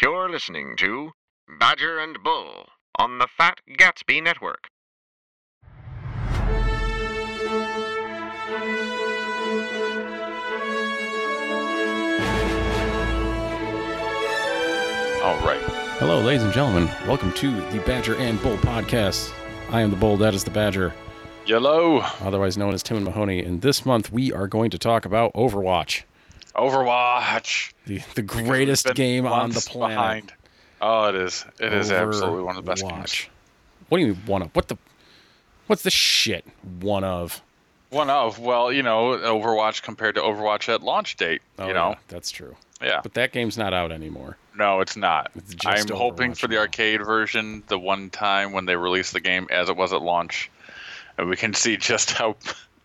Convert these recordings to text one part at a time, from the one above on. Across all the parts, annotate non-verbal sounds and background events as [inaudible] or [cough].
You're listening to Badger and Bull on the Fat Gatsby Network. All right. Hello, ladies and gentlemen. Welcome to the Badger and Bull podcast. I am the Bull, that is the Badger, Yellow. otherwise known as Tim and Mahoney. And this month we are going to talk about Overwatch, Overwatch. the, the greatest game on the planet. behind. Oh, it is. It is absolutely one of the best games. What do you mean one of? What the? What's the shit? One of? One of, well, you know, Overwatch compared to Overwatch at launch date. Oh, you know, yeah, that's true. yeah. But that game's not out anymore. No, it's not. It's just I'm hoping Overwatch for the arcade version the one time when they release the game as it was at launch, and we can see just how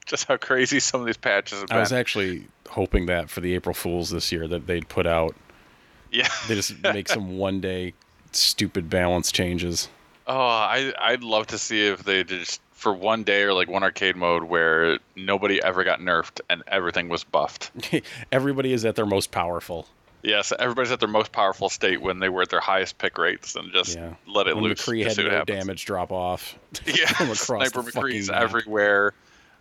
[laughs] just how crazy some of these patches have been. I was actually hoping that for the April Fools this year that they'd put out. yeah. They just make some [laughs] one day stupid balance changes. Oh, I I'd love to see if they just for one day or like one arcade mode where nobody ever got nerfed and everything was buffed. [laughs] Everybody is at their most powerful. Yes, everybody's at their most powerful state when they were at their highest pick rates and just Yeah. let it when loose. McCree had no happens. damage drop off. Yeah, Sniper McCree's everywhere.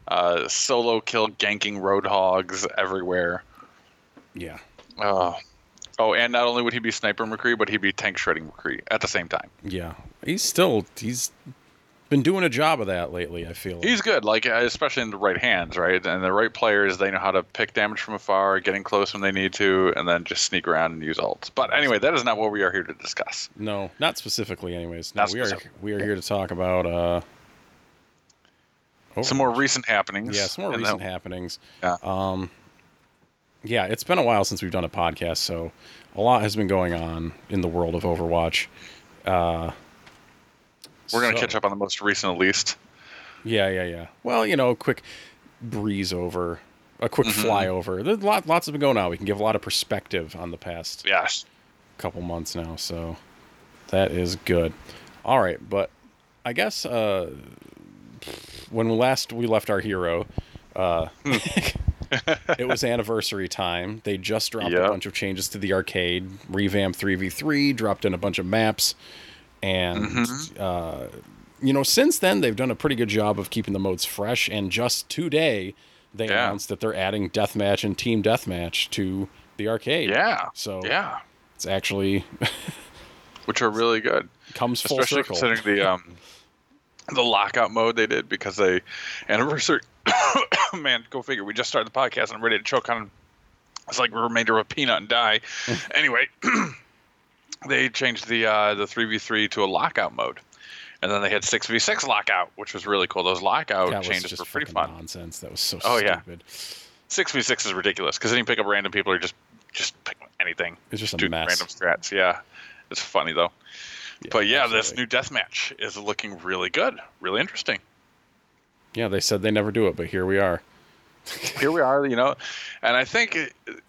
Uh, solo kill ganking roadhogs everywhere. Yeah. Oh. Oh, and not only would he be Sniper McCree, but he'd be tank shredding McCree at the same time. Yeah. He's still he's been doing a job of that lately, I feel. like. He's good, like especially in the right hands, right? And the right players, they know how to pick damage from afar, getting close when they need to, and then just sneak around and use ults. But anyway, that is not what we are here to discuss. no, not specifically anyways. No, Not we are we are here to talk about uh Some more recent happenings. Yeah, some more recent happenings. Yeah. Um yeah, it's been a while since we've done a podcast, so a lot has been going on in the world of Overwatch. Uh We're gonna so- catch up on the most recent, at least. Yeah, yeah, yeah. Well, you know, quick breeze over, a quick Mhm. flyover. There's lot, lots have been going on. We can give a lot of perspective on the past Yes. couple months now, so that is good. All right, but I guess uh, when last we left our hero, uh, it was anniversary time. They just dropped a bunch of changes to the arcade, revamped 3v3, dropped in a bunch of maps, and Mm-hmm. uh, you know, since then they've done a pretty good job of keeping the modes fresh. And just today, they Yeah. announced that they're adding deathmatch and team deathmatch to the arcade. Yeah. So Yeah. it's actually Which are really good. comes full especially circle. considering the um the lockout mode they did because they anniversary [coughs] man go figure. We just started the podcast and i'm ready to choke on it's like a remainder of a peanut and die. [laughs] Anyway [coughs] they changed the uh the 3v3 to a lockout mode. And then they had 6v6 lockout which was really cool. Those lockout that changes just were pretty fun. nonsense. That was so Oh, yeah. 6v6 is ridiculous because then you pick up random people or just just pick anything. It's just a mess. random strats. Yeah. It's funny though Yeah, but yeah this absolutely. new deathmatch is looking really good really interesting Yeah, they said they never do it, but here we are. [laughs] here we are, you know, and I think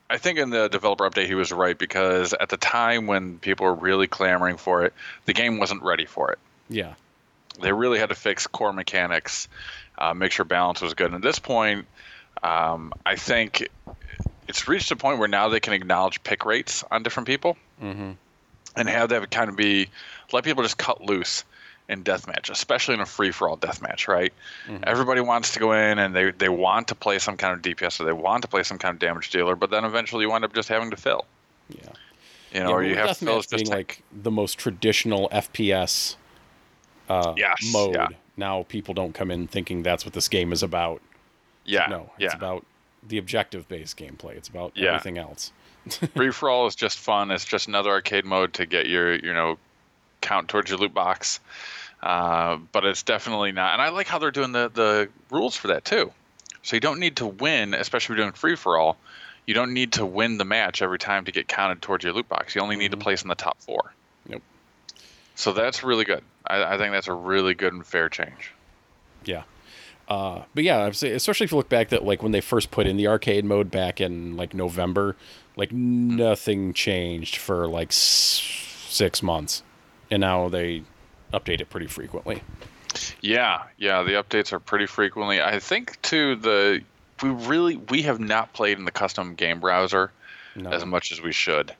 I think in the developer update he was right because at the time when people were really clamoring for it, the game wasn't ready for it. Yeah. They really had to fix core mechanics, uh, make sure balance was good. And at this point, um, I think it's reached a point where now they can acknowledge pick rates on different people hmm and have that kind of be let people just cut loose in deathmatch, especially in a free for all deathmatch, right? Mhm. Everybody wants to go in and they, they want to play some kind of DPS or they want to play some kind of damage dealer, but then eventually you wind up just having to fill. Yeah. You know, yeah, or you have to fill just being like the most traditional FPS uh, Yes, mode. yeah. Now people don't come in thinking that's what this game is about. yeah, no, yeah. it's about the objective-based gameplay. It's about Yeah. everything else. [laughs] free for all is just fun. It's just another arcade mode to get your you know count towards your loot box. Uh, but it's definitely not. And I like how they're doing the the rules for that too. So you don't need to win, especially if you're doing free for all. You don't need to win the match every time to get counted towards your loot box. You only need to Mhm. place in the top four. Yep. So that's really good. I, I think that's a really good and fair change. Yeah. Uh, but yeah, especially if you look back that like when they first put in the arcade mode back in like November, like nothing changed for like s- six months, and now they update it pretty frequently. Yeah, yeah, the updates are pretty frequently. I think too the we really we have not played in the custom game browser No. as much as we should.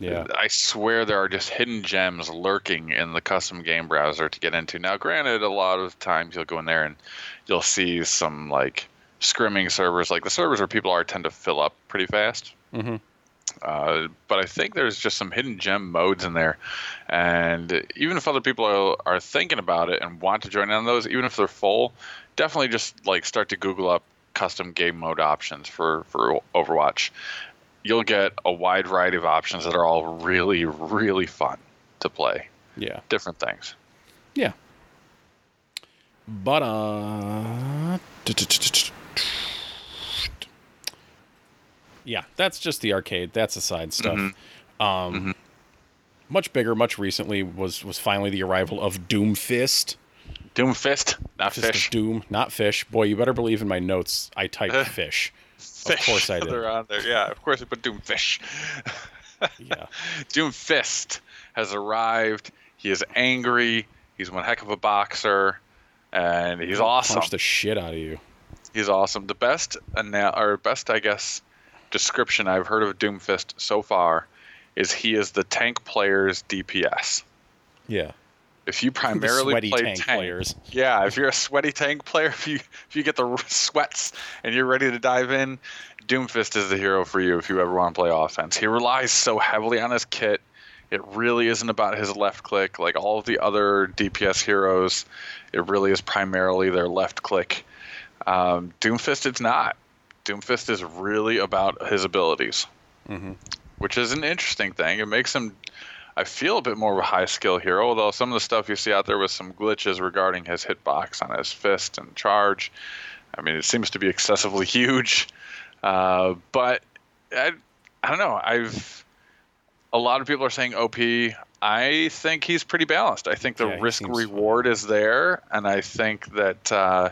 Yeah. I swear there are just hidden gems lurking in the custom game browser to get into. Now, granted, a lot of times you'll go in there and you'll see some like scrimming servers, like the servers where people are tend to fill up pretty fast. hmm Uh, but I think there's just some hidden gem modes in there, and even if other people are, are thinking about it and want to join in on those, even if they're full, definitely just like start to Google up custom game mode options for for Overwatch. You'll get a wide variety of options that are all really really fun to play. Yeah. Different things. Yeah. But uh Yeah, that's just the arcade. That's the side stuff. Um much bigger, much recently was was finally the arrival of Doomfist. Doomfist, not Fist fish. Doom, not fish. Boy, you better believe in my notes I typed [laughs] fish. Fish. course I [laughs] did. They're on there. Yeah, of course I put Doomfish. [laughs] Yeah. Doomfist has arrived. He is angry. He's one heck of a boxer, and he's awesome. Punch the shit out of you. He's awesome. The best ana- or best, I guess, description I've heard of Doomfist so far is he is the tank player's DPS. Yeah. If you [laughs] primarily sweaty play tank, players. [laughs] yeah, if you're a sweaty tank player, [laughs] if you if you get the sweats and you're ready to dive in, Doomfist is the hero for you if you ever want to play offense. He relies so heavily on his kit. It really isn't about his left click like all of the other DPS heroes. It really is primarily their left click. Um, Doomfist, it's not. Doomfist is really about his abilities, Mhm. which is an interesting thing. It makes him I feel a bit more of a high skill hero, although some of the stuff you see out there with some glitches regarding his hitbox on his fist and charge. I mean, it seems to be excessively [laughs] huge. Uh, but I, I don't know. I've a lot of people are saying OP. I think he's pretty balanced. I think the Yeah, risk reward is there, and I think that uh,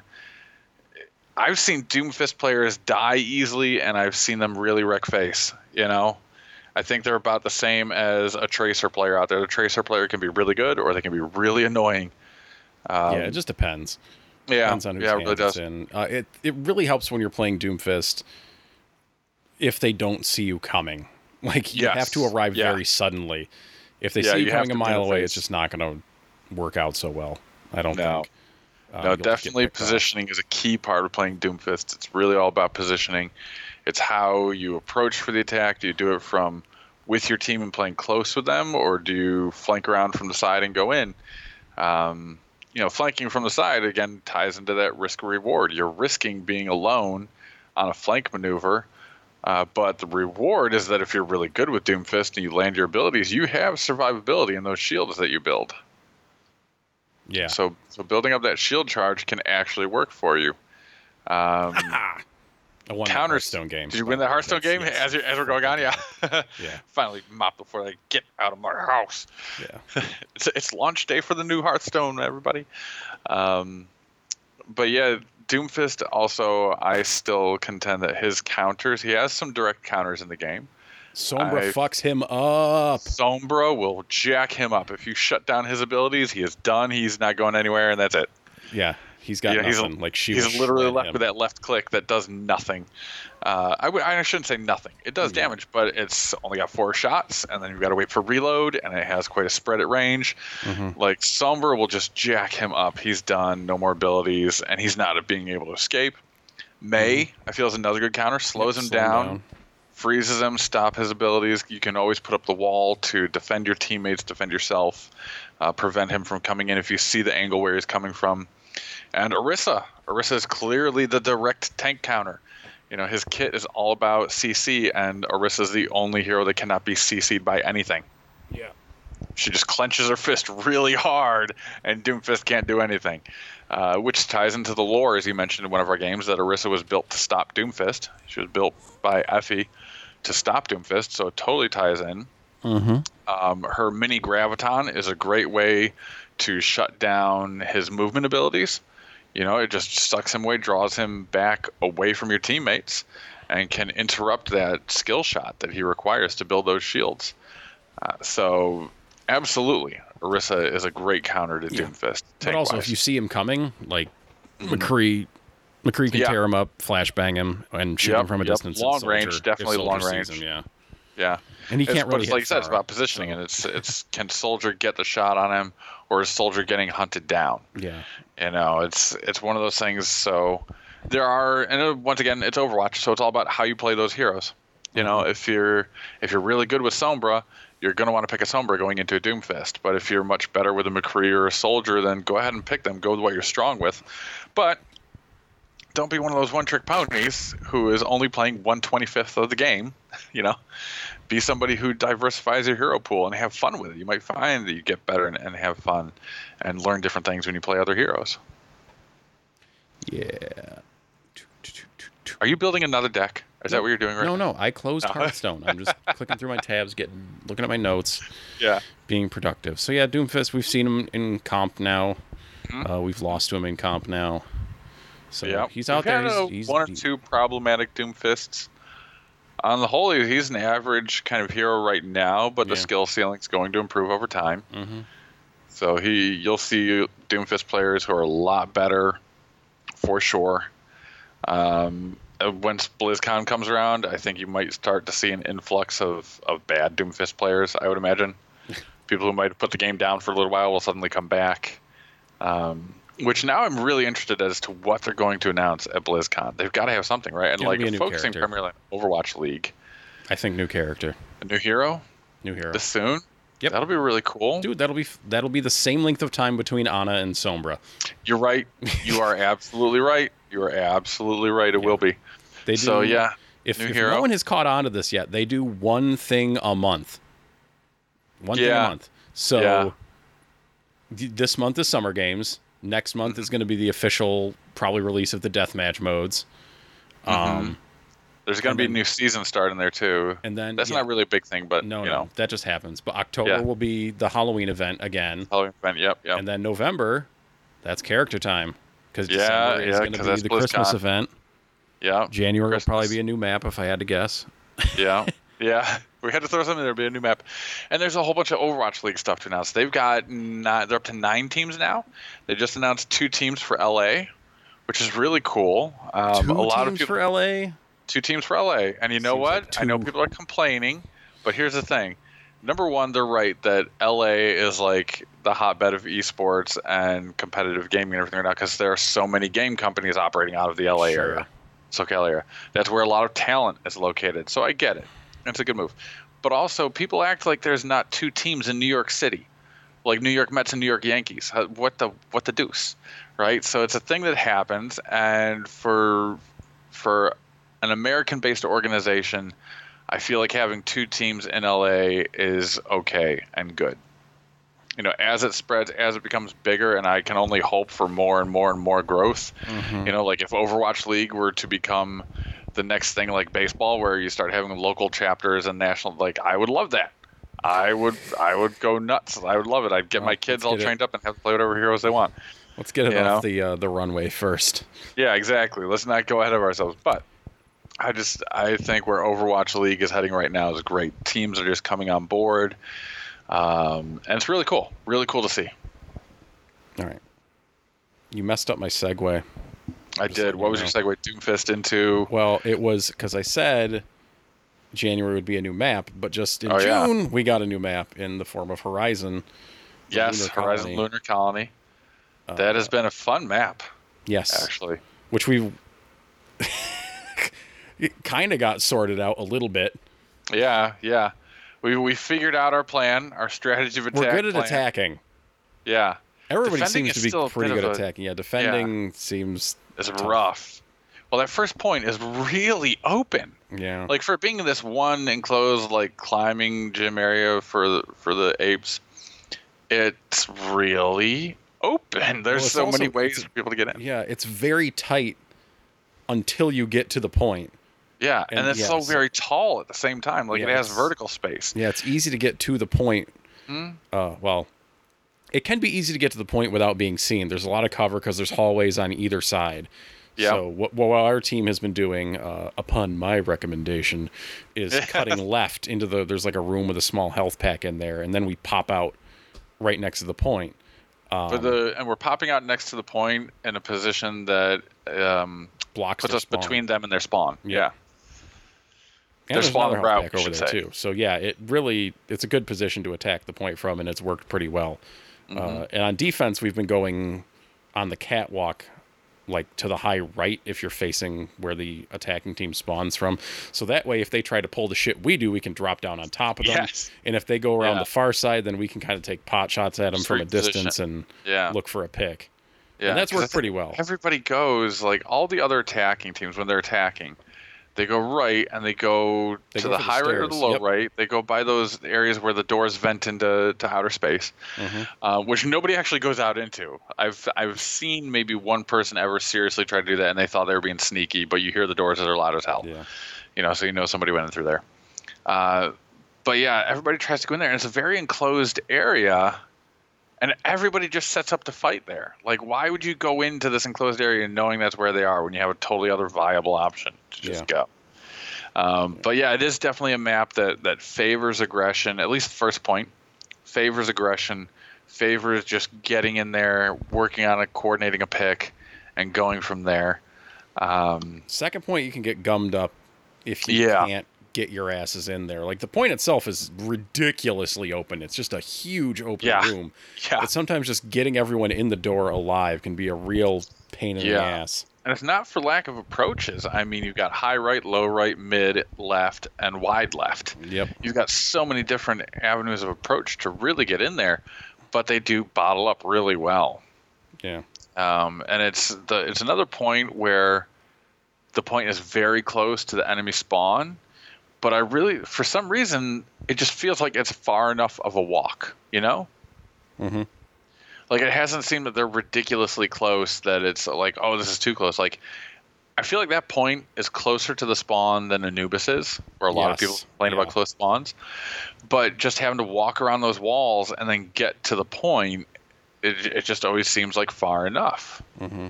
I've seen Doomfist players die easily, and I've seen them really wreck face. You know, I think they're about the same as a Tracer player out there. The Tracer player can be really good, or they can be really annoying. Um, yeah, it just depends. yeah, Depends on yeah, it really does. in. Uh, it it really helps when you're playing Doomfist if they don't see you coming. [laughs] Like you Yes. have to arrive Yeah. very suddenly. If they Yeah, see you, you coming a to be in mile away, it's just not going to work out so well. I don't No. think. Uh, No, you'll just get definitely positioning is a key part of playing Doomfist. It's really all about positioning. It's how you approach for the attack. Do you do it from with your team and playing close with them, or do you flank around from the side and go in? Um, you know, flanking from the side again ties into that risk reward. You're risking being alone on a flank maneuver, uh, but the reward is that if you're really good with Doomfist and you land your abilities, you have survivability in those shields that you build. Yeah. So so building up that shield charge can actually work for you. [laughs] Um, I won the counters- Hearthstone game. did you win that Hearthstone game Yes. as, as we're going on? Yeah. [laughs] Yeah. Finally mop before they get out of my house. Yeah. [laughs] It's, it's launch day for the new Hearthstone, everybody. Um, but yeah, Doomfist also, I still contend that his counters, he has some direct counters in the game. Sombra I- fucks him up. Sombra will jack him up. If you shut down his abilities, he is done. He's not going anywhere, and that's it. Yeah. He's got Yeah, he's- nothing. like she He's literally left him. with that left click that does nothing. Uh, I w- I shouldn't say nothing. It does Yeah. damage, but it's only got four shots, and then you've got to wait for reload, and it has quite a spread at range. Mhm. Like Sombra will just jack him up. He's done, no more abilities, and he's not being able to escape. Mei I feel is another good counter. Slows Yep, him down, down. freezes him, stop his abilities. You can always put up the wall to defend your teammates, defend yourself, uh, prevent him from coming in if you see the angle where he's coming from. And Orisa, Orisa is clearly the direct tank counter. You know, his kit is all about CC, and Orisa is the only hero that cannot be CC'd by anything. Yeah. She just clenches her fist really hard, and Doomfist can't do anything. Uh, which ties into the lore, as you mentioned in one of our games, that Orisa was built to stop Doomfist. She was built by Efi to stop Doomfist, so it totally ties in. Mm-hmm. Um, her mini graviton is a great way to shut down his movement abilities. You know, it just sucks him away, draws him back away from your teammates, and can interrupt that skill shot that he requires to build those shields. Uh, so, absolutely, Orisa is a great counter to Yeah. Doomfist. But also, if you see him coming, like McCree, McCree can Yeah. tear him up, flashbang him, and shoot Yep, him from a yep. distance. Long range, definitely long range. Him, yeah. Yeah. and he can't but really. it's hit like you said, it's about positioning, so- and it's it's [laughs] can Soldier get the shot on him, or is Soldier getting hunted down? Yeah, You know, it's it's one of those things. So there are, and uh, once again, it's Overwatch, so it's all about how you play those heroes. You know, Mm-hmm. if you're if you're really good with Sombra, you're going to want to pick a Sombra going into a Doomfist. But if you're much better with a McCree or a Soldier, then go ahead and pick them. Go with what you're strong with. But don't be one of those one-trick ponies who is only playing 125th of the game. [laughs] You know, be somebody who diversifies your hero pool and have fun with it. You might find that you get better and, and have fun and learn different things when you play other heroes. yeah. Are you building another deck? Is that what you're doing right No, now? no, no. I closed No. Hearthstone. I'm just [laughs] clicking through my tabs, getting looking at my notes, Yeah. being productive. So yeah, Doomfist. We've seen him in comp now. Mhm. Uh, we've lost to him in comp now. So yeah. he's out We've there. uh, He's, he's one or two problematic Doomfists. On the whole, he's an average kind of hero right now, but the Yeah. skill ceiling's going to improve over time. Mhm. So he, you'll see Doomfist players who are a lot better, for sure. Um, uh, once BlizzCon comes around, I think you might start to see an influx of, of bad Doomfist players. I would imagine [laughs] people who might have put the game down for a little while will suddenly come back. Um, which now I'm really interested as to what they're going to announce at BlizzCon. They've got to have something, right? And It'll like be a new focusing character. primarily on Overwatch League, I think new character, a new hero new hero. this soon. Yep. That'll be really cool. Dude, that'll be that'll be the same length of time between Ana and Sombra. You're right. You are [laughs] absolutely right. You are absolutely right. It will be. They do. So yeah, if, new if hero. no one has caught on to this yet, they do one thing a month. One thing a month. So Yeah. this month is summer games. Next month Mm-hmm. is going to be the official probably release of the deathmatch modes. Um, there's going to be a new season start in there too. and then That's yeah, not really a big thing, but no, you no, know, that just happens. But October Yeah. will be the Halloween event again, Halloween event. Yep, yep. and then November, that's character time because Yeah, December is yeah, going to be the Christmas event. yeah, January will probably Christmas. be a new map if I had to guess. yeah, [laughs] yeah. [laughs] We had to throw something. There'll be a new map, and there's a whole bunch of Overwatch League stuff to announce. They've got nine, they're up to nine teams now. They just announced two teams for LA, which is really cool. Um, Two a lot teams of people, for LA. two teams for LA. And you know Seems what? like I know people are complaining, but here's the thing. Number one, they're right that LA is like the hotbed of esports and competitive gaming and everything right now because there are so many game companies operating out of the LA Sure. area, SoCal area. That's where a lot of talent is located. So I get it. It's a good move. But also, people act like there's not two teams in New York City, like New York Mets and New York Yankees. What the what the deuce, right? So it's a thing that happens, and for for an American-based organization, I feel like having two teams in LA is okay and good. You know, as it spreads, as it becomes bigger, and I can only hope for more and more and more growth. Mhm. You know, like if Overwatch League were to become the next thing like baseball, where you start having local chapters and national, like I would love that. I would, I would go nuts. I would love it. I'd get my kids all get it. trained up and have to play whatever heroes they want. Let's get it You off know? the uh, the runway first. Yeah, exactly. Let's not go ahead of ourselves. But I just I think where Overwatch League is heading right now is great. Teams are just coming on board, um, and it's really cool. Really cool to see. All right. You messed up my segue. I Just did. What was your segue? Doomfist into? Well, it was because I said January would be a new map, but just in Oh, yeah. June we got a new map in the form of Horizon. Yes, Lunar Horizon Colony. Lunar Colony. Uh, That has been a fun map, yes, actually. which we [laughs] kind of got sorted out a little bit. Yeah, yeah. We we figured out our plan, our strategy of attack. We're good at plan. attacking. Yeah, Everybody Defending seems to be pretty good at attacking. Yeah, defending seems it's Tough. rough. Well, that first point is really open. yeah. like for being in this one enclosed like climbing gym area for the for the apes it's really open there's it's so also- many ways for people to get in yeah, it's very tight until you get to the point. yeah and, and it's so very tall at the same time like Yeah, it has vertical space Yeah, it's easy to get to the point. Hmm? Uh, well, it can be easy to get to the point without being seen. There's a lot of cover because there's hallways on either side. Yeah. So what, what our team has been doing, uh, upon my recommendation, is [laughs] cutting left into the. There's like a room with a small health pack in there, and then we pop out right next to the point. Um, but the and we're popping out next to the point in a position that um, blocks puts us spawn. between them and their spawn Yeah. yeah And There's there's another health pack over there say. too. So yeah, it really it's a good position to attack the point from, and it's worked pretty well. Mm-hmm. Uh, and on defense, we've been going on the catwalk, like to the high right if you're facing where the attacking team spawns from. So that way, if they try to pull the shit we do, we can drop down on top of them. Yes. And if they go around Yeah. the far side, then we can kind of take pot shots at them from a position. distance and Yeah. look for a pick. Yeah, and that's worked pretty well. everybody goes like all the other attacking teams when they're attacking they go right and they go They to go the for the high right or the low yep. right they go by those areas where the doors vent into to outer space Mm-hmm. uh, which nobody actually goes out into i've i've seen maybe one person ever seriously try to do that and they thought they were being sneaky but you hear the doors that are loud as hell Yeah. you know so you know somebody went in through there uh, but yeah everybody tries to go in there and it's a very enclosed area and everybody just sets up to fight there. Like, why would you go into this enclosed area knowing that's where they are when you have a totally other viable option to just go? Um, but yeah, it is definitely a map that that favors aggression. At least the first point favors aggression, favors just getting in there, working on it, coordinating a pick, and going from there. Um, Second point, you can get gummed up if you Yeah. can't get your asses in there. Like the point itself is ridiculously open. It's just a huge open Yeah. room. [laughs] yeah, But sometimes just getting everyone in the door alive can be a real pain in the Yeah. ass. And it's not for lack of approaches. I mean, you've got high right, low right, mid left, and wide left. Yep. You've got so many different avenues of approach to really get in there, but they do bottle up really well. Yeah. Um, and it's the it's another point where the point is very close to the enemy spawn, but I really, for some reason, it just feels like it's far enough of a walk. You know, Mm-hmm. like it hasn't seemed that they're ridiculously close that it's like oh this is too close like i feel like that point is closer to the spawn than anubis is where a lot of people complain yeah. about close spawns but just having to walk around those walls and then get to the point it, it just always seems like far enough Mm-hmm.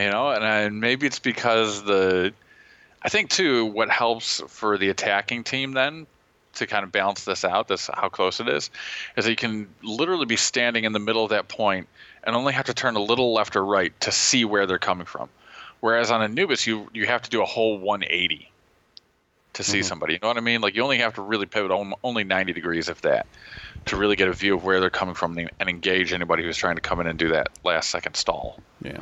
you know and, I, and maybe it's because the i think too what helps for the attacking team then to kind of balance this out this how close it is is that you can literally be standing in the middle of that point and only have to turn a little left or right to see where they're coming from whereas on anubis you you have to do a whole 180 to see Mhm. somebody you know what i mean like you only have to really pivot only 90 degrees if that to really get a view of where they're coming from and engage anybody who's trying to come in and do that last second stall Yeah.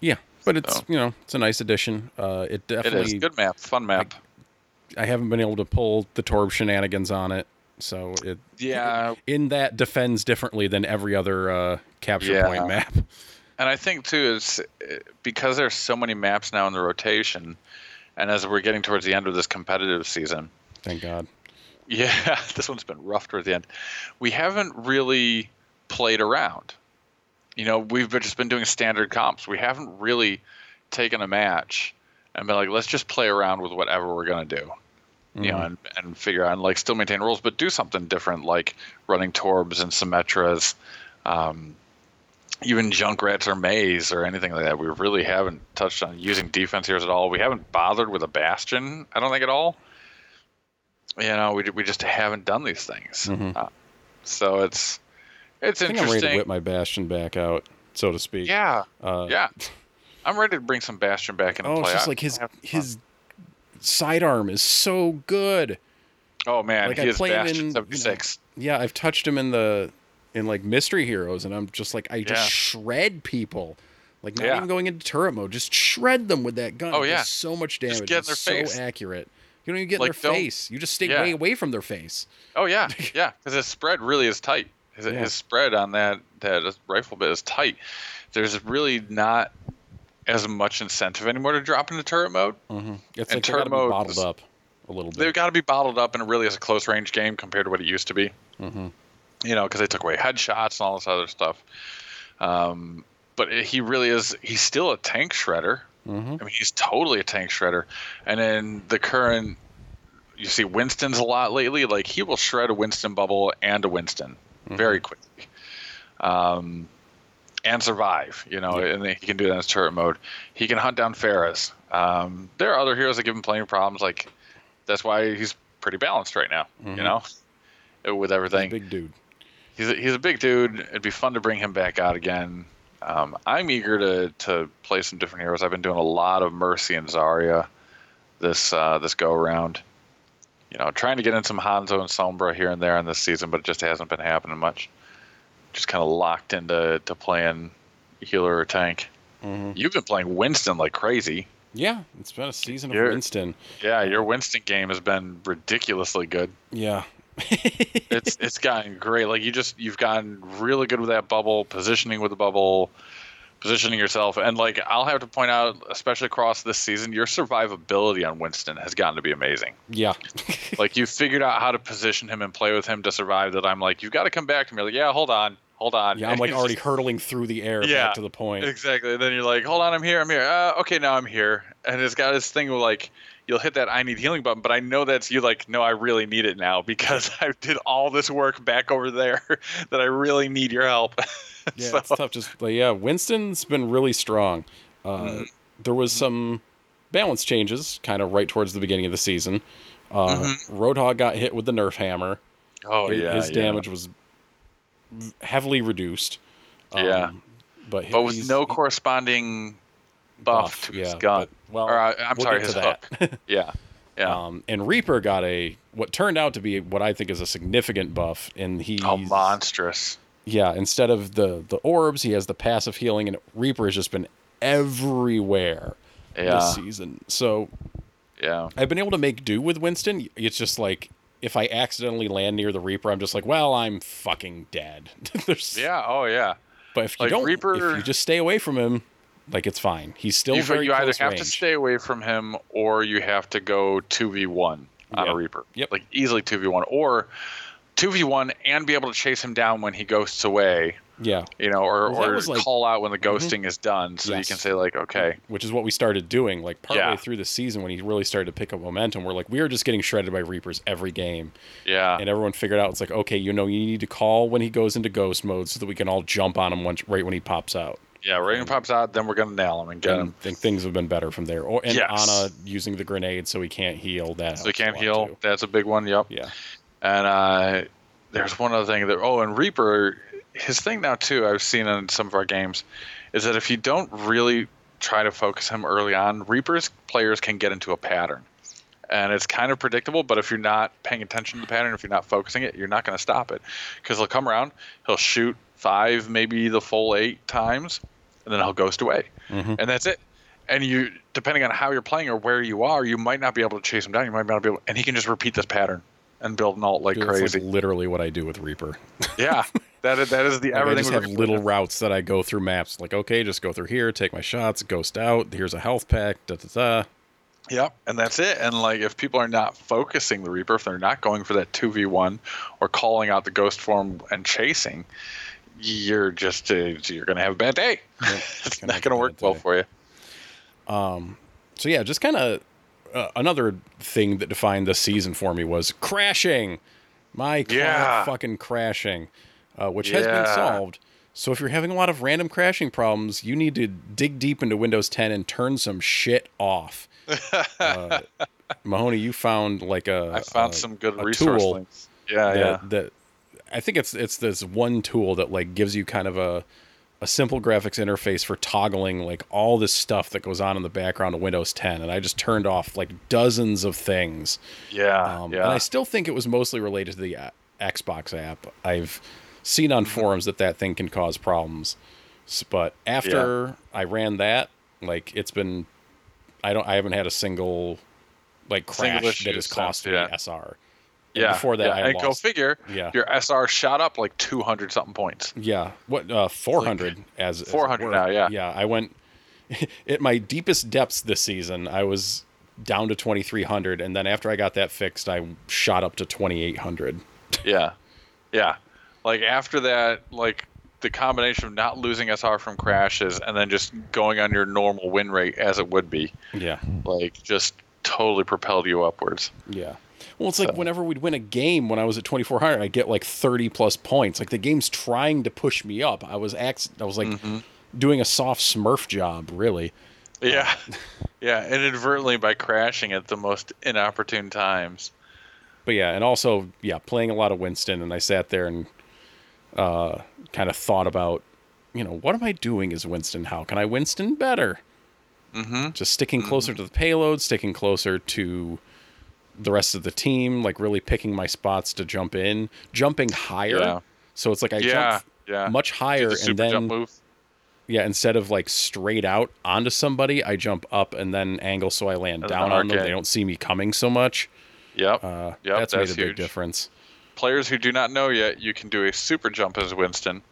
Yeah. But it's So- you know it's a nice addition. Uh, it it definitely. is good map fun map I haven't been able to pull the Torb shenanigans on it, so it yeah in that defends differently than every other uh, capture Yeah. point map. And I think too is because there's so many maps now in the rotation, and as we're getting towards the end of this competitive season, Thank God. [laughs] yeah, this one's been rough towards the end. We haven't really played around. You know, we've just been doing standard comps. We haven't really taken a match and been like, let's just play around with whatever we're gonna do. You know, Mhm. and, and figure out and like still maintain rules, but do something different, like running Torbs and Symmetras, um, even Junkrats or Meis or anything like that. We really haven't touched on using defense heroes at all. We haven't bothered with a Bastion, I don't think at all. You know, we, we just haven't done these things. Mhm. Uh, so it's it's I think I'm ready to whip my Bastion back out, so to speak. yeah, Uh, yeah. I'm ready to bring some Bastion back into Oh, play. it's just like his I have fun. his sidearm is so good. Oh man, like, he I is Bastion in, you know, Yeah, I've touched him in the in like mystery heroes, and I'm just like I just Yeah. shred people. Like not Yeah. even going into turret mode, just shred them with that gun. Oh, yeah. so much damage. get in their so face. accurate. You don't even get Like, in their face. You just stay Yeah. way away from their face. Oh yeah, [laughs] yeah, because his spread really is tight. His, Yeah. his spread on that that rifle bit is tight. There's really not as much incentive anymore to drop into turret mode. Mm-hmm. It's And like turret be mode bottled is- up a little bit. They've got to be bottled up, and it really is a close range game compared to what it used to be. hmm You know, because they took away headshots and all this other stuff. Um, but it- he really is. He's still a tank shredder. hmm I mean, he's totally a tank shredder. And then the current, you see Winston's a lot lately. Like he will shred a Winston bubble and a Winston very quickly, um, and survive. You know, and he can do that in his turret mode. He can hunt down Pharahs. Um, there are other heroes that give him plenty of problems. Like that's why he's pretty balanced right now. Mhm. You know, with He's a everything. big dude. He's a, he's a big dude. It'd be fun to bring him back out again. Um, I'm eager to to play some different heroes. I've been doing a lot of Mercy and Zarya. this uh, this go around. You know, trying to get in some Hanzo and Sombra here and there in this season, but it just hasn't been happening much. Just kind of locked into to playing healer or tank. Mhm. You've been playing Winston like crazy. Yeah, it's been a season of You're- Winston. Yeah, your Winston game has been ridiculously good. Yeah. It's it's gotten great. Like you just you've gotten really good with that bubble, positioning with the bubble, positioning yourself, and like I'll have to point out, especially across this season, your survivability on Winston has gotten to be amazing. yeah. [laughs] like you figured out how to position him and play with him to survive. That I'm like, you've got to come back to me. Like, yeah, hold on, hold on. yeah, I'm like [laughs] already just- hurtling through the air Yeah, back to the point. Exactly. Then you're like, hold on, I'm here, I'm here. Uh, okay, now I'm here. And it's got this thing where like you'll hit that I need healing button, but I know that's you like, no, I really need it now because [laughs] I did all this work back over there [laughs] that I really need your help. [laughs] Yeah, So- it's tough. Just but yeah, Winston's been really strong. Uh, Mhm. There was some balance changes, kind of right towards the beginning of the season. Uh, Mhm. Roadhog got hit with the Nerf hammer. oh His- yeah, his yeah. damage was heavily reduced. Yeah. but but with no corresponding buff, to his yeah, gun. but- well, or uh, I'm we'll sorry, his to hook. that. [laughs] Yeah, yeah. Um, and Reaper got a what turned out to be what I think is a significant buff, and he oh, monstrous. yeah. Instead of the the orbs, he has the passive healing, and Reaper has just been everywhere Yeah, this season. So yeah. I've been able to make do with Winston. It's just like if I accidentally land near the Reaper, I'm just like, well, I'm fucking dead. [laughs] Yeah. Oh, yeah. But if you Like, don't, Reaper- if you just stay away from him, like it's fine. He's still You, very you either have range. to stay away from him, or you have to go two v one on Yeah. a Reaper. Yep. Like easily two v one, or two v one and be able to chase him down when he ghosts away. Yeah, You know, or, Well, or like- Mm-hmm. call out when the ghosting is done, so Yes. you can say like, okay, which is what we started doing. Like partway Yeah. through the season, when he really started to pick up momentum, we're like, we are just getting shredded by Reapers every game, yeah, and everyone figured out it's like, okay, you know, you need to call when he goes into ghost mode so that we can all jump on him once right when he pops out. Yeah. He pops out, then we're gonna nail him and get And him. I think things have been better from there. Or and Yes. Ana using the grenade so he can't heal. That So he can't heal. too. That's a big one. Yep. Yeah. And uh, there's one other thing that oh, and Reaper, his thing now too. I've seen in some of our games, is that if you don't really try to focus him early on, Reaper's players can get into a pattern, and it's kind of predictable. But if you're not paying attention to the pattern, if you're not focusing it, you're not going to stop it, because he'll come around, he'll shoot five, maybe the full eight times, and then he'll ghost away, Mhm. and that's it. And you, depending on how you're playing or where you are, you might not be able to chase him down. You might not be able, and he can just repeat this pattern and build an ult like Dude, that's, crazy. like literally what I do with Reaper. yeah, [laughs] that is that is the Like, I everything. just have little routes that I go through maps. Like, okay, just go through here, take my shots, ghost out. Here's a health pack. Da da da. Yep, and that's it. And like, if people are not focusing the Reaper, if they're not going for that two v one or calling out the ghost form and chasing, you're just uh, you're gonna have a bad day. [laughs] it's not gonna work well day. for you. Um, So yeah, just kind of uh, another thing that defined the season for me was crashing. My car Yeah. fucking crashing, uh, which has been solved. So if you're having a lot of random crashing problems, you need to dig deep into Windows 10 and turn some shit off. [laughs] uh, Mahoney, you found like a I found a- some good resource links. Yeah, that, yeah, that I think it's it's this one tool that like gives you kind of a a simple graphics interface for toggling like all this stuff that goes on in the background of Windows 10 and I just turned off like dozens of things. yeah, Um, yeah. And I still think it was mostly related to the uh, Xbox app. I've seen on forums that that thing can cause problems. But after I ran that, like it's been I don't I haven't had a single like crash issue that has cost me yeah. SR. Yeah, before that yeah. I and go figure. Yeah. Your SR shot up like two hundred something points. Yeah, what uh, four hundred as as it 400 were. now, yeah. Yeah, I went [laughs] at my deepest depths this season. I was down to twenty three hundred, and then after I got that fixed, I shot up to twenty eight hundred. [laughs] Yeah, yeah. Like after that, like the combination of not losing SR from crashes and then just going on your normal win rate as it would be, Yeah, like just totally propelled you upwards. yeah. Well, it's like whenever we'd win a game when I was at twenty four hundred, I'd get like thirty plus points. Like the game's trying to push me up. I was act- I was like Mm-hmm. doing a soft Smurf job, really. Yeah, [laughs] yeah. Inadvertently by crashing at the most inopportune times. but yeah, and also yeah, playing a lot of Winston, and I sat there and uh, kind of thought about, you know, what am I doing as Winston? How can I Winston better? Mm-hmm. Just sticking closer to the payload, sticking closer to the rest of the team, like really picking my spots to jump in, jumping higher. Yeah. So it's like I Yeah. jump Yeah. much higher the and then yeah, instead of like straight out onto somebody, I jump up and then angle so I land down on them. They don't see me coming so much. Yep. Uh, Yep, that's made that's a big difference. Players who do not know yet, you can do a super jump as Winston.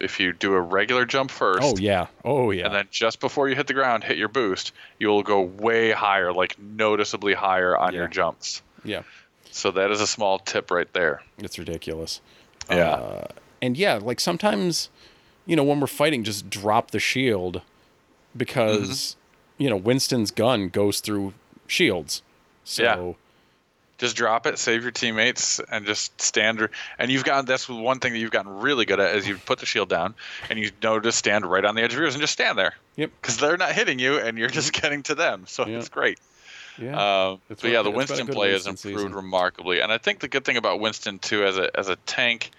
If you do a regular jump first, Oh yeah. Oh yeah. and then just before you hit the ground, hit your boost, you'll go way higher, like noticeably higher on Yeah. your jumps. yeah. So that is a small tip right there. It's ridiculous. Yeah. Uh, and yeah, like sometimes, you know, when we're fighting, just drop the shield because, Mm-hmm. you know, Winston's gun goes through shields. So, Yeah. Just drop it, save your teammates, and just stand. And you've gotten that's one thing that you've gotten really good at is you put the shield down and you know to stand right on the edge of yours and just stand there yep. because they're not hitting you and you're just [laughs] getting to them. So Yeah. it's great. Yeah. Uh, it's but yeah, the been- it's been Winston play has improved season. remarkably, and I think the good thing about Winston too, as a as a tank,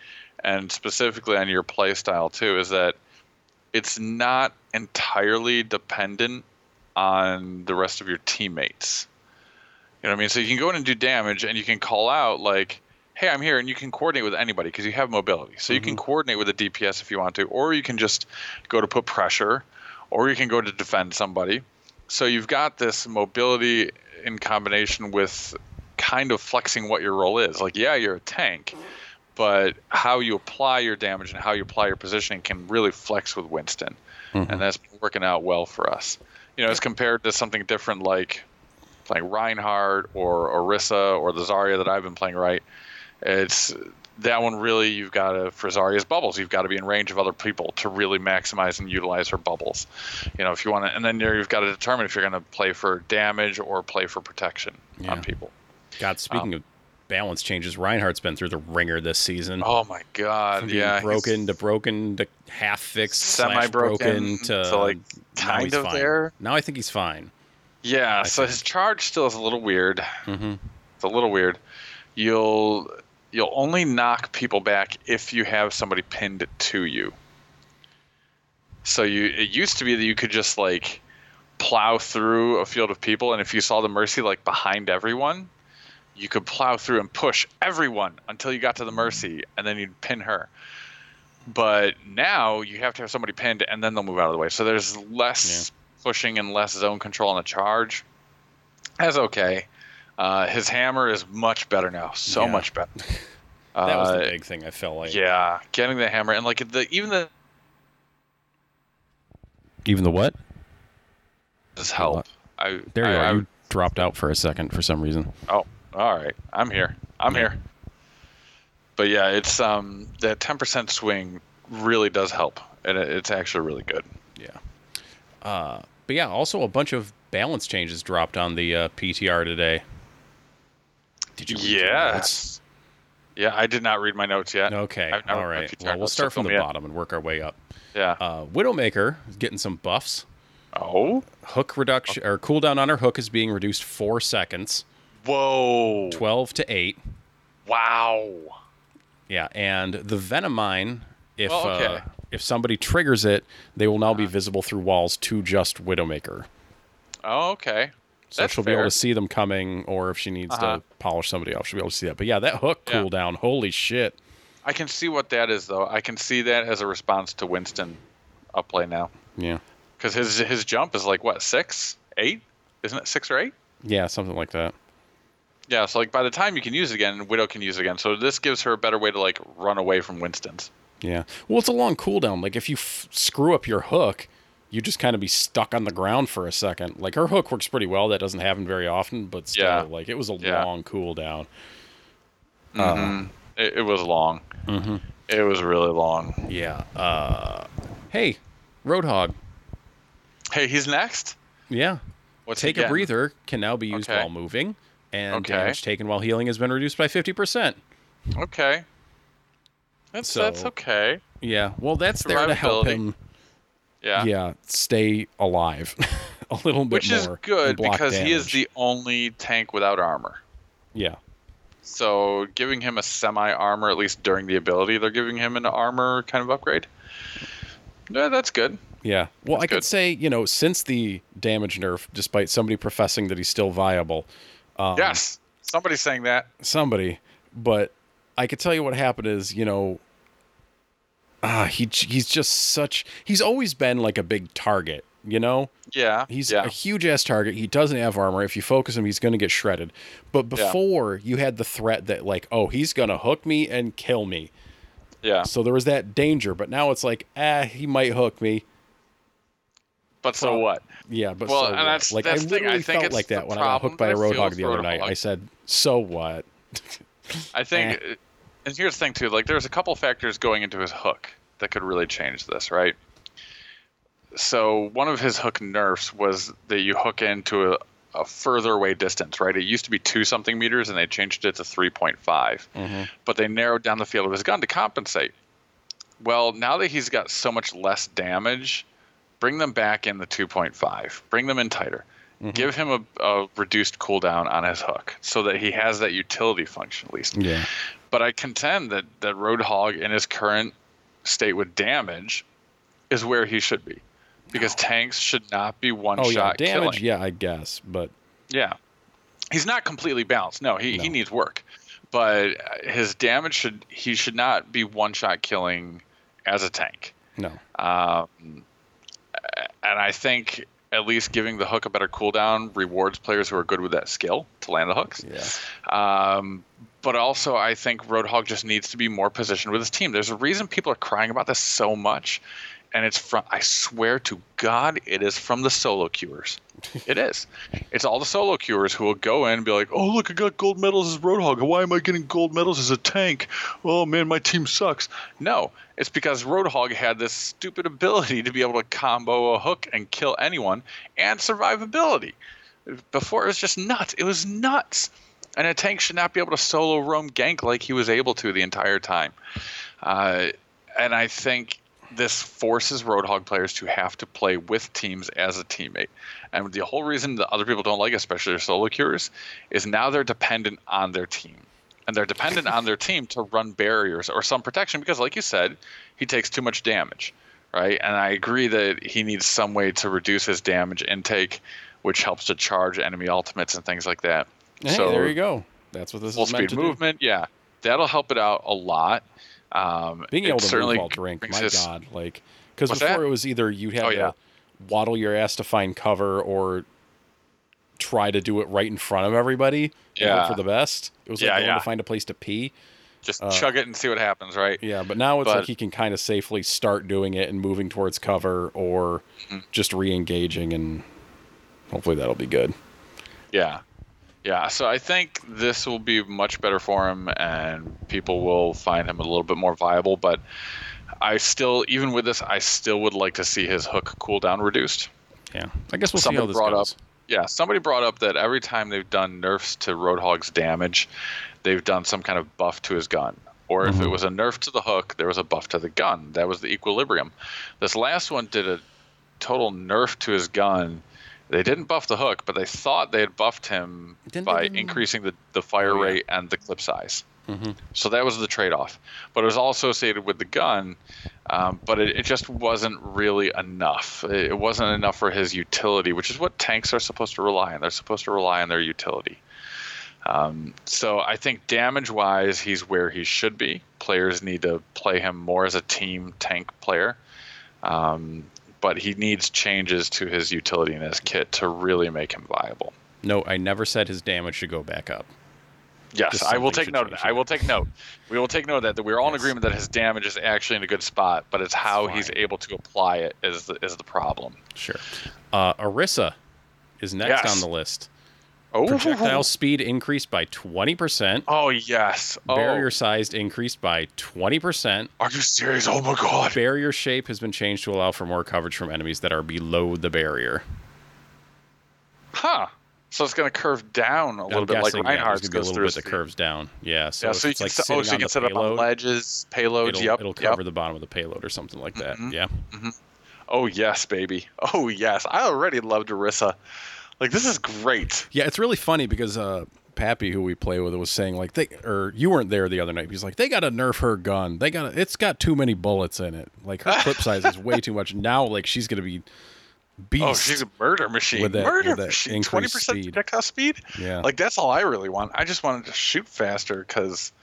and specifically on your play style too, is that it's not entirely dependent on the rest of your teammates. You know what I mean? So you can go in and do damage, and you can call out like, "Hey, I'm here," and you can coordinate with anybody because you have mobility. So you can mm-hmm. coordinate with a DPS if you want to, or you can just go to put pressure, or you can go to defend somebody. So you've got this mobility in combination with kind of flexing what your role is. Like, yeah, you're a tank, but how you apply your damage and how you apply your positioning can really flex with Winston, and mm-hmm. that's working out well for us. You know, as compared to something different like playing Reinhardt or Orisa or the Zarya that I've been playing right. It's that one really you've got to for Zarya's bubbles you've got to be in range of other people to really maximize and utilize her bubbles. You know if you want to, and then you're- you've got to determine if you're going to play for damage or play for protection Yeah. on people. God, speaking um, of balance changes, Reinhardt's been through the ringer this season. Oh my God! Yeah, broken to broken to half fixed, Semi-broken to, to, like, kind of fine. there. Now I think he's fine. Yeah, so his charge still is a little weird. hmm It's a little weird. You'll you'll only knock people back if you have somebody pinned to you. So you it used to be that you could just like plow through a field of people and if you saw the mercy like behind everyone, you could plow through and push everyone until you got to the mercy and then you'd pin her. But now you have to have somebody pinned and then they'll move out of the way. So there's less pushing and less zone control on the charge. That's okay. Uh, his hammer is much better now, so Yeah. much better. [laughs] That was the Uh, big thing. I felt like. yeah, getting the hammer and like the even the Even the what? does help. I There you I, are. I- you dropped out for a second for some reason. oh, all right. I'm here. I'm Yeah. here. But yeah, it's um that 10% swing really does help, and it, it's actually really good. Yeah. Uh, but yeah, also a bunch of balance changes dropped on the uh, PTR today. Did you? read your notes? Yes. Yeah, I did not read my notes yet. Okay. All right. Well, we'll start from the in. bottom and work our way up. Yeah. Uh, Widowmaker is getting some buffs. oh. Hook reduction or cooldown on her hook is being reduced four seconds, Whoa. twelve to eight. Wow. Yeah, and the Venom Mine, if Well, okay. uh, if somebody triggers it, they will now be Uh-huh. visible through walls to just Widowmaker. Oh, okay. So That's she'll be able to see them coming, or if she needs Uh-huh. to polish somebody off, she'll be able to see that. But yeah, that hook Yeah. cooldown, holy shit! I can see what that is, though. I can see that as a response to Winston upplay now, Yeah, because his his jump is like what six, eight, isn't it six or eight? yeah, something like that. Yeah. So like by the time you can use it again, Widow can use it again. So this gives her a better way to like run away from Winston's. Yeah. Well, it's a long cooldown. Like if you f- screw up your hook, you just kind of be stuck on the ground for a second. Like her hook works pretty well. That doesn't happen very often, but still, Yeah. like it was a Yeah. long cooldown. Mhm. It, it was long. Mm-hmm. It was really long. Yeah. Uh, hey, Roadhog. Hey, he's next. Yeah. What's Take a breather can now be used Okay. while moving, and Okay. damage taken while healing has been reduced by fifty percent. Okay. That's So- that's okay. Yeah. Well, that's there to help him. Yeah. Yeah, stay alive [laughs] a little bit Which more. is good because he is the only tank without armor. Yeah. So giving him a semi armor, at least during the ability, they're giving him an armor kind of upgrade. Yeah, that's good. Yeah. Well, That's I could say, you know, since the damage nerf, despite somebody professing that he's still viable, um, yes, somebody's saying that. somebody, but I could tell you what happened is, you know, ah, he he's just such he's always been like a big target, you know? Yeah, He's yeah. a huge ass target. He doesn't have armor. If you focus him, he's going to get shredded. But Yeah. before, you had the threat that like, oh, he's going to hook me and kill me. yeah. So there was that danger, but now it's like, ah, he might hook me. But so what? Yeah, but Well, so and what? that's- like that's I. I literally think felt like that when I got hooked by a I roadhog the other night. I said, "So what?" I think, [laughs] Eh. And here's the thing too. Like, there's a couple factors going into his hook that could really change this, right? So one of his hook nerfs was that you hook into a, a further away distance, right? It used to be two something meters, and they changed it to 3.5. Mm-hmm. But they narrowed down the field of his gun to compensate. Well, now that he's got so much less damage, bring them back in the 2.5. Bring them in tighter. Mm-hmm. Give him a, a reduced cooldown on his hook so that he has that utility function at least. Yeah, But I contend that that Roadhog in his current state with damage is where he should be, because tanks should not be one oh yeah, shot damage. killing. Yeah, I guess, but Yeah, he's not completely balanced. No, he, he needs work, but his damage should he should not be one shot killing as a tank. no. Um, and I think at least giving the hook a better cooldown rewards players who are good with that skill to land the hooks. Yeah, Um, but also, I think Roadhog just needs to be more positioned with his team. There's a reason people are crying about this so much, and it's from, I swear to God, it is from the solo queuers. It [laughs] is. It's all the solo queuers who will go in and be like, oh, look, I got gold medals as Roadhog. Why am I getting gold medals as a tank? Oh, man, my team sucks. No, it's because Roadhog had this stupid ability to be able to combo a hook and kill anyone and survivability. Before, it was just nuts. It was nuts. And a tank should not be able to solo roam gank like he was able to the entire time. Uh, and I think this forces Roadhog players to have to play with teams as a teammate. And the whole reason that other people don't like, especially their solo queuers, is now they're dependent on their team. And they're dependent on their team to run barriers or some protection because, like you said, he takes too much damage, right? And I agree that he needs some way to reduce his damage intake, which helps to charge enemy ultimates and things like that. Hey, so there you go. That's what this full is meant speed to do. movement, yeah, that'll help it out a lot. Um, Being able to certainly move while drink, my his- god, like because before that? it was either you had Oh, to yeah. waddle your ass to find cover or try to do it right in front of everybody. and Yeah. for the best. It was like Yeah, going yeah. to find a place to pee. Just Uh, chug it and see what happens, right? Yeah, but now it's But- like he can kind of safely start doing it and moving towards cover or Mhm. just re-engaging, and hopefully that'll be good. Yeah. Yeah. So I think this will be much better for him and people will find him a little bit more viable. But I still, even with this, I still would like to see his hook cooldown reduced. Yeah, I guess we'll see Somebody how this brought goes. up- Yeah. Somebody brought up that every time they've done nerfs to Roadhog's damage, they've done some kind of buff to his gun. Or if it Mhm. was a nerf to the hook, there was a buff to the gun. That was the equilibrium. This last one did a total nerf to his gun. They didn't buff the hook, but they thought they had buffed him Didn't by increasing the, the fire Oh, yeah. rate and the clip size. Mhm. So that was the trade off. But it was all associated with the gun, um, but it, it just wasn't really enough. It, it wasn't enough for his utility, which is what tanks are supposed to rely on. They're supposed to rely on their utility. Um, so I think damage wise, he's where he should be. Players need to play him more as a team tank player. Um, but he needs changes to his utility in his kit to really make him viable. No, I never said his damage should go back up. Yes, I will take note. of that. I will take note. We will take note of that. That we're all in agreement that his damage is actually in a good spot, but it's how he's able to apply it is the, is the problem. Sure. Uh, Orisa is next Yes. on the list. Oh, Projectile speed increased by 20%. Oh yes. Oh, Barrier size increased by 20%. are you serious? Oh my god. Barrier shape has been changed to allow for more coverage from enemies that are below the barrier. Huh. So it's going to curve down a little I'm bit like guessing, yeah, Reinhardt's gonna be a little bit that curves down. Yeah, so yeah, so you can like set, oh, so you can set up on ledges, payloads. It'll, yep. it'll yep. cover the bottom of the payload or something like that. Mhm. Yeah. Oh yes, baby. Oh yes. I already love Orisa. Like this is great. Yeah, it's really funny because uh, Pappy, who we play with, was saying like they or you weren't there the other night. He's like they got to nerf her gun. They got it's got too many bullets in it. Like her clip size is way too much. Now like she's gonna be beast. Oh, she's a murder machine. With that- murder with machine. Twenty percent speed. projectile speed. yeah. Like that's all I really want. I just wanted to shoot faster because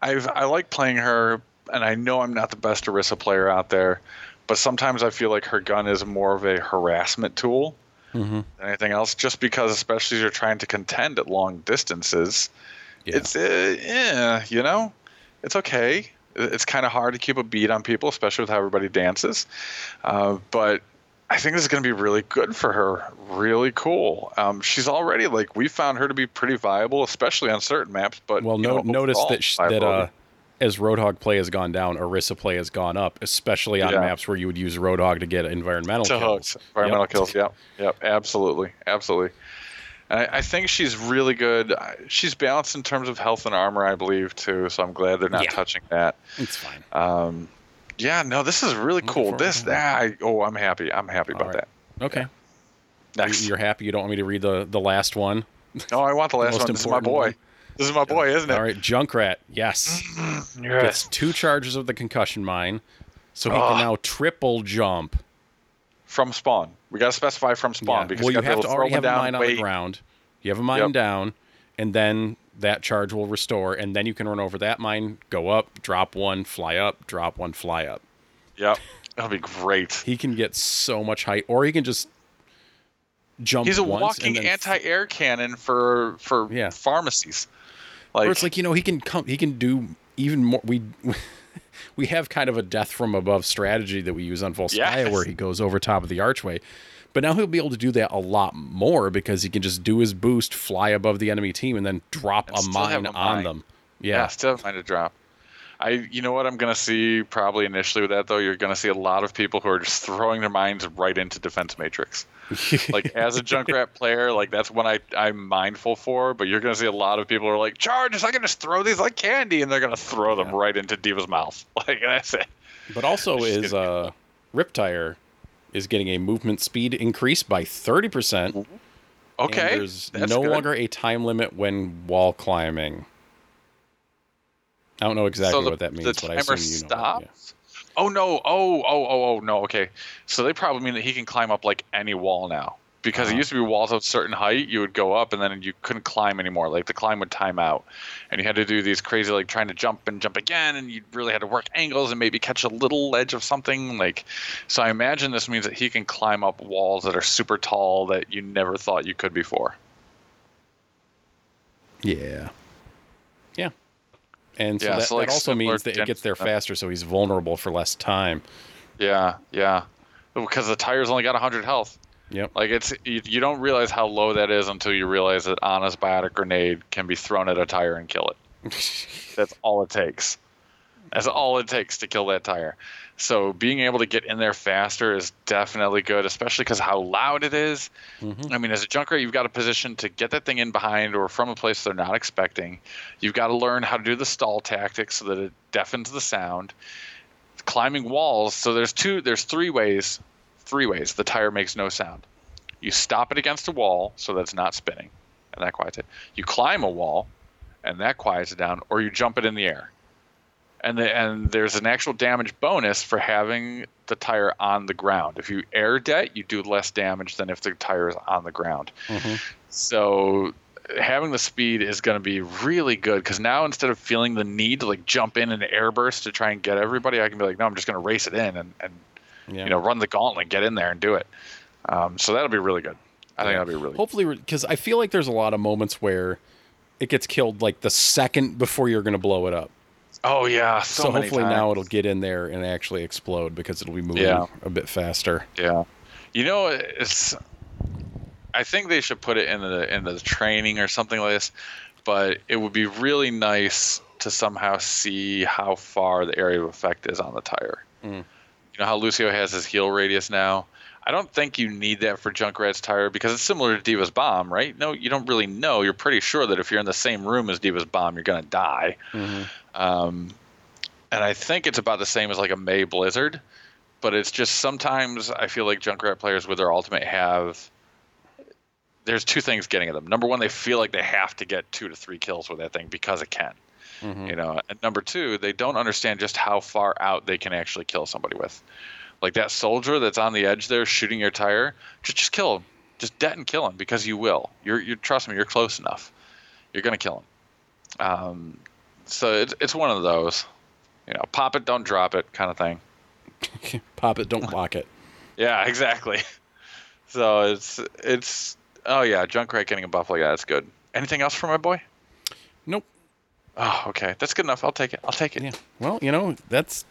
I've I like playing her, and I know I'm not the best Orisa player out there, but sometimes I feel like her gun is more of a harassment tool hmm than anything else. Just because, especially as you're trying to contend at long distances, Yeah. it's uh, yeah, you know, it's okay. It's kind of hard to keep a beat on people, especially with how everybody dances. Uh, but I think this is going to be really good for her. Really cool. Um, she's already like we found her to be pretty viable, especially on certain maps. But well, no, know, notice that sh- that uh. As Roadhog play has gone down, Orisa play has gone up, especially on Yeah. maps where you would use Roadhog to get environmental to kills. hooks, environmental Yep. kills. Yep, yep, absolutely, absolutely. I, I think she's really good. She's balanced in terms of health and armor, I believe, too. So I'm glad they're not Yeah. touching that. It's fine. Um, yeah, no, this is really cool. This, ah, I, oh, I'm happy. I'm happy about that. Okay. Next, You're happy. You don't want me to read the the last one. no, I want the last one. This is my boy. one. This is my boy, isn't it? All right, Junkrat. Yes. Mm-hmm. Gets two charges of the concussion mine, so he can now triple jump. From spawn, we got to specify from spawn Yeah. because well, you, you have to already have a down. mine on wait. the ground. You have a mine Yep. down, and then that charge will restore, and then you can run over that mine, go up, drop one, fly up, drop one, fly up. Yep, that'll be great. He can get so much height, or he can just jump. He's a walking anti-air cannon for for Yeah. Pharmercies. Like, or it's like you know he can come he can do even more we [laughs] we have kind of a death from above strategy that we use on Volskaya Yes. where he goes over top of the archway but now he'll be able to do that a lot more because he can just do his boost fly above the enemy team and then drop And a still have mine on them yeah, yeah, still have mine to drop. I, you know what I'm gonna see probably initially with that though. You're gonna see a lot of people who are just throwing their mines right into defense matrix. [laughs] like as a Junkrat [laughs] player, like that's what I I'm mindful for. But you're gonna see a lot of people are like, charges! I can just throw these like candy, and they're gonna throw them Yeah. right into D.Va's mouth. [laughs] Like that's it. but also is uh RIP-Tire is getting a movement speed increase by 30% Okay, and there's that's no good. longer a time limit when wall climbing I don't know exactly so the, what that means, the but I assume you know. that, yeah. Oh no! Oh oh oh oh no! Okay, so they probably mean that he can climb up like any wall now. Because it Uh-huh. used to be walls of a certain height, you would go up and then you couldn't climb anymore. Like the climb would time out, and you had to do these crazy like trying to jump and jump again, and you really had to work angles and maybe catch a little ledge of something. Like, so I imagine this means that he can climb up walls that are super tall that you never thought you could before. Yeah. And so Yeah, that, so, like, that also means that it gets there faster, so he's vulnerable for less time. Yeah, yeah, because the tire's only got 100 health. Yep. Like it's you, you don't realize how low that is until you realize that Ana's biotic grenade can be thrown at a tire and kill it. [laughs] That's all it takes. That's all it takes to kill that tire. So being able to get in there faster is definitely good, especially because how loud it is. Mhm. I mean, as a junker, you've got a position to get that thing in behind or from a place they're not expecting. You've got to learn how to do the stall tactics so that it deafens the sound. Climbing walls. So there's two, there's three ways. Three ways the tire makes no sound. You stop it against a wall so that it's not spinning, and that quiets it. You climb a wall, and that quiets it down, or you jump it in the air. And the, and there's an actual damage bonus for having the tire on the ground. If you air det, you do less damage than if the tire is on the ground. Mhm. So having the speed is going to be really good because now instead of feeling the need to like jump in and airburst to try and get everybody, I can be like, no, I'm just going to race it in and, and Yeah. you know run the gauntlet, get in there and do it. Um, so that'll be really good. I think that'll be really. Hopefully, because I feel like there's a lot of moments where it gets killed like the second before you're going to blow it up. Oh yeah, so, So, hopefully times. now it'll get in there and actually explode because it'll be moving Yeah. a bit faster. Yeah, you know, it's. I think they should put it in the in the training or something like this, but it would be really nice to somehow see how far the area of effect is on the tire. Mm. You know how Lucio has his heal radius now. I don't think you need that for Junkrat's tire because it's similar to D.Va's bomb, right? No, you don't really know. You're pretty sure that if you're in the same room as D.Va's bomb, you're gonna die. Mhm. Um, and I think it's about the same as like a Mei Blizzard, but it's just sometimes I feel like Junkrat players with their ultimate have there's two things getting at them. Number one, they feel like they have to get two to three kills with that thing because it can. Mhm. You know, and number two, they don't understand just how far out they can actually kill somebody with. Like that soldier that's on the edge there shooting your tire, just just kill him. Just dead and kill him because you will. You're you trust me, you're close enough. You're gonna kill him. Um, so it's it's one of those, you know, pop it, don't drop it kind of thing. [laughs] Pop it, don't block it. [laughs] Yeah, exactly. [laughs] So it's it's oh yeah, junk Junkrat getting a buff like that's good. Anything else for my boy? Nope. Oh, okay, that's good enough. I'll take it. I'll take it. Yeah. Well, you know, that's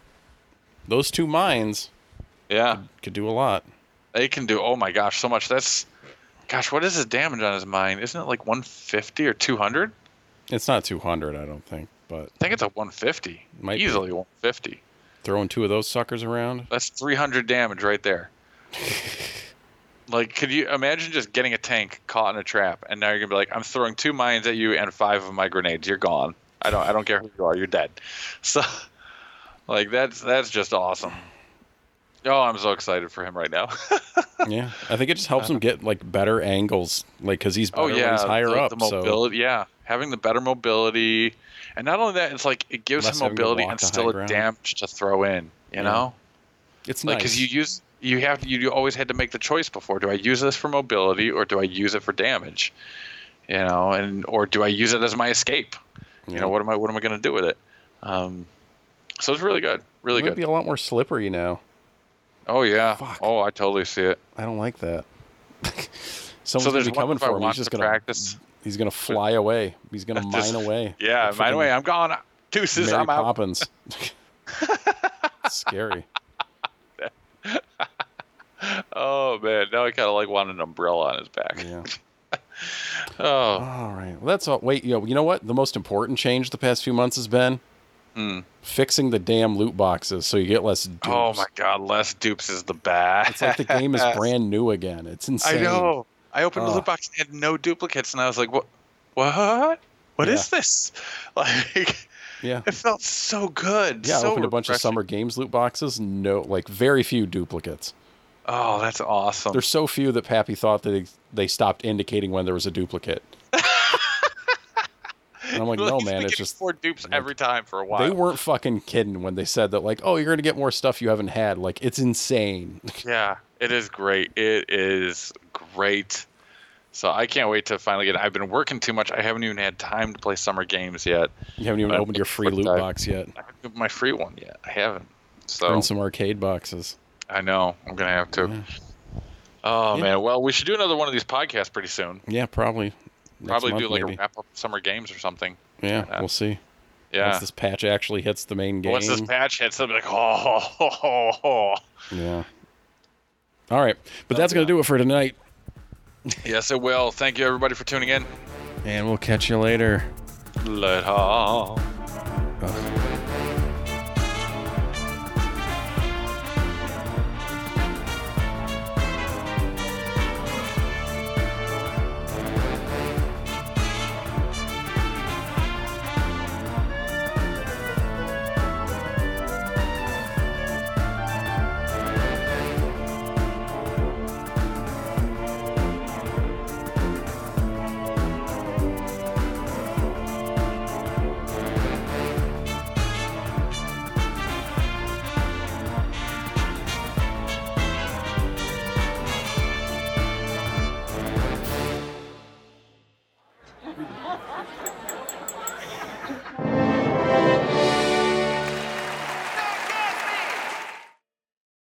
those two mines yeah. could do a lot. They can do. Oh my gosh, so much. That's, gosh, what is his damage on his mine? Isn't it like 150 or 200? It's not 200, I don't think, but I think it's a 150. Might be. Easily 150. throwing two of those suckers around. That's 300 damage right there. [laughs] like, could you imagine just getting a tank caught in a trap, and now you're gonna be like, I'm throwing two mines at you and five of my grenades. You're gone. I don't. I don't care who you are. You're dead. [laughs] So, like, that's that's just awesome. Oh, I'm so excited for him right now. [laughs] yeah, I think it just helps him uh, get like better angles, like because he's oh, better oh yeah, when he's higher the, up. the so. Yeah, having the better mobility, and not only that, it's like it gives Less him mobility and still a damage to throw in. You Yeah. know, it's like nice because you use you have you always had to make the choice before. Do I use this for mobility or do I use it for damage? You know, and or do I use it as my escape? You know, what am I what am I going to do with it? Um, so it's really good, really good. it might good. be a lot more slippery now. oh yeah. Fuck. Oh, I totally see it. I don't like that. [laughs] Someone's so gonna there's be one coming for him. He's just gonna practice. He's gonna fly away. He's gonna mine Just- away. [laughs] Yeah, Like by the freaking way, I'm gone. Deuces, Mary I'm out. Poppins. [laughs] Scary. Oh man, now I kind of like want an umbrella on his back. Yeah. [laughs] Oh, All right. Well, that's all. Wait, you know, you know what? The most important change the past few months has been Hmm. fixing the damn loot boxes so you get less dupes. oh my God, less dupes is the best. It's like the game is brand new again. It's insane. I know. I opened the loot ah. box and had no duplicates, and I was like, "What? What? What is Yeah. this?" [laughs] Like, Yeah. it felt so good. Yeah, I so opened a bunch of summer games loot boxes. No, like very few duplicates. Oh, that's awesome. There's so few that Pappy thought that they, they stopped indicating when there was a duplicate. And I'm like, [laughs] no, man, it's just four dupes every time for a while. they weren't fucking kidding when they said that, like, oh, you're gonna get more stuff you haven't had. Like, it's insane. [laughs] Yeah, it is great. It is great. So I can't wait to finally get. I've been working too much. I haven't even had time to play summer games yet. You haven't even opened your free loot box yet. I haven't opened my free one yet. I haven't. So Earn some arcade boxes. I know I'm gonna have to. Yeah. Oh Yeah. man, well we should do another one of these podcasts pretty soon. Yeah, probably. Probably month, do like maybe. a wrap up summer games or something. Yeah, Yeah. we'll see. Yeah. Once this patch actually hits the main game. Once this patch hits, they'll be like, [laughs] oh, ho, ho, ho. yeah. All right, but that's gonna do it for tonight, yes, it will. Thank you everybody for tuning in. and we'll catch you later. Let off.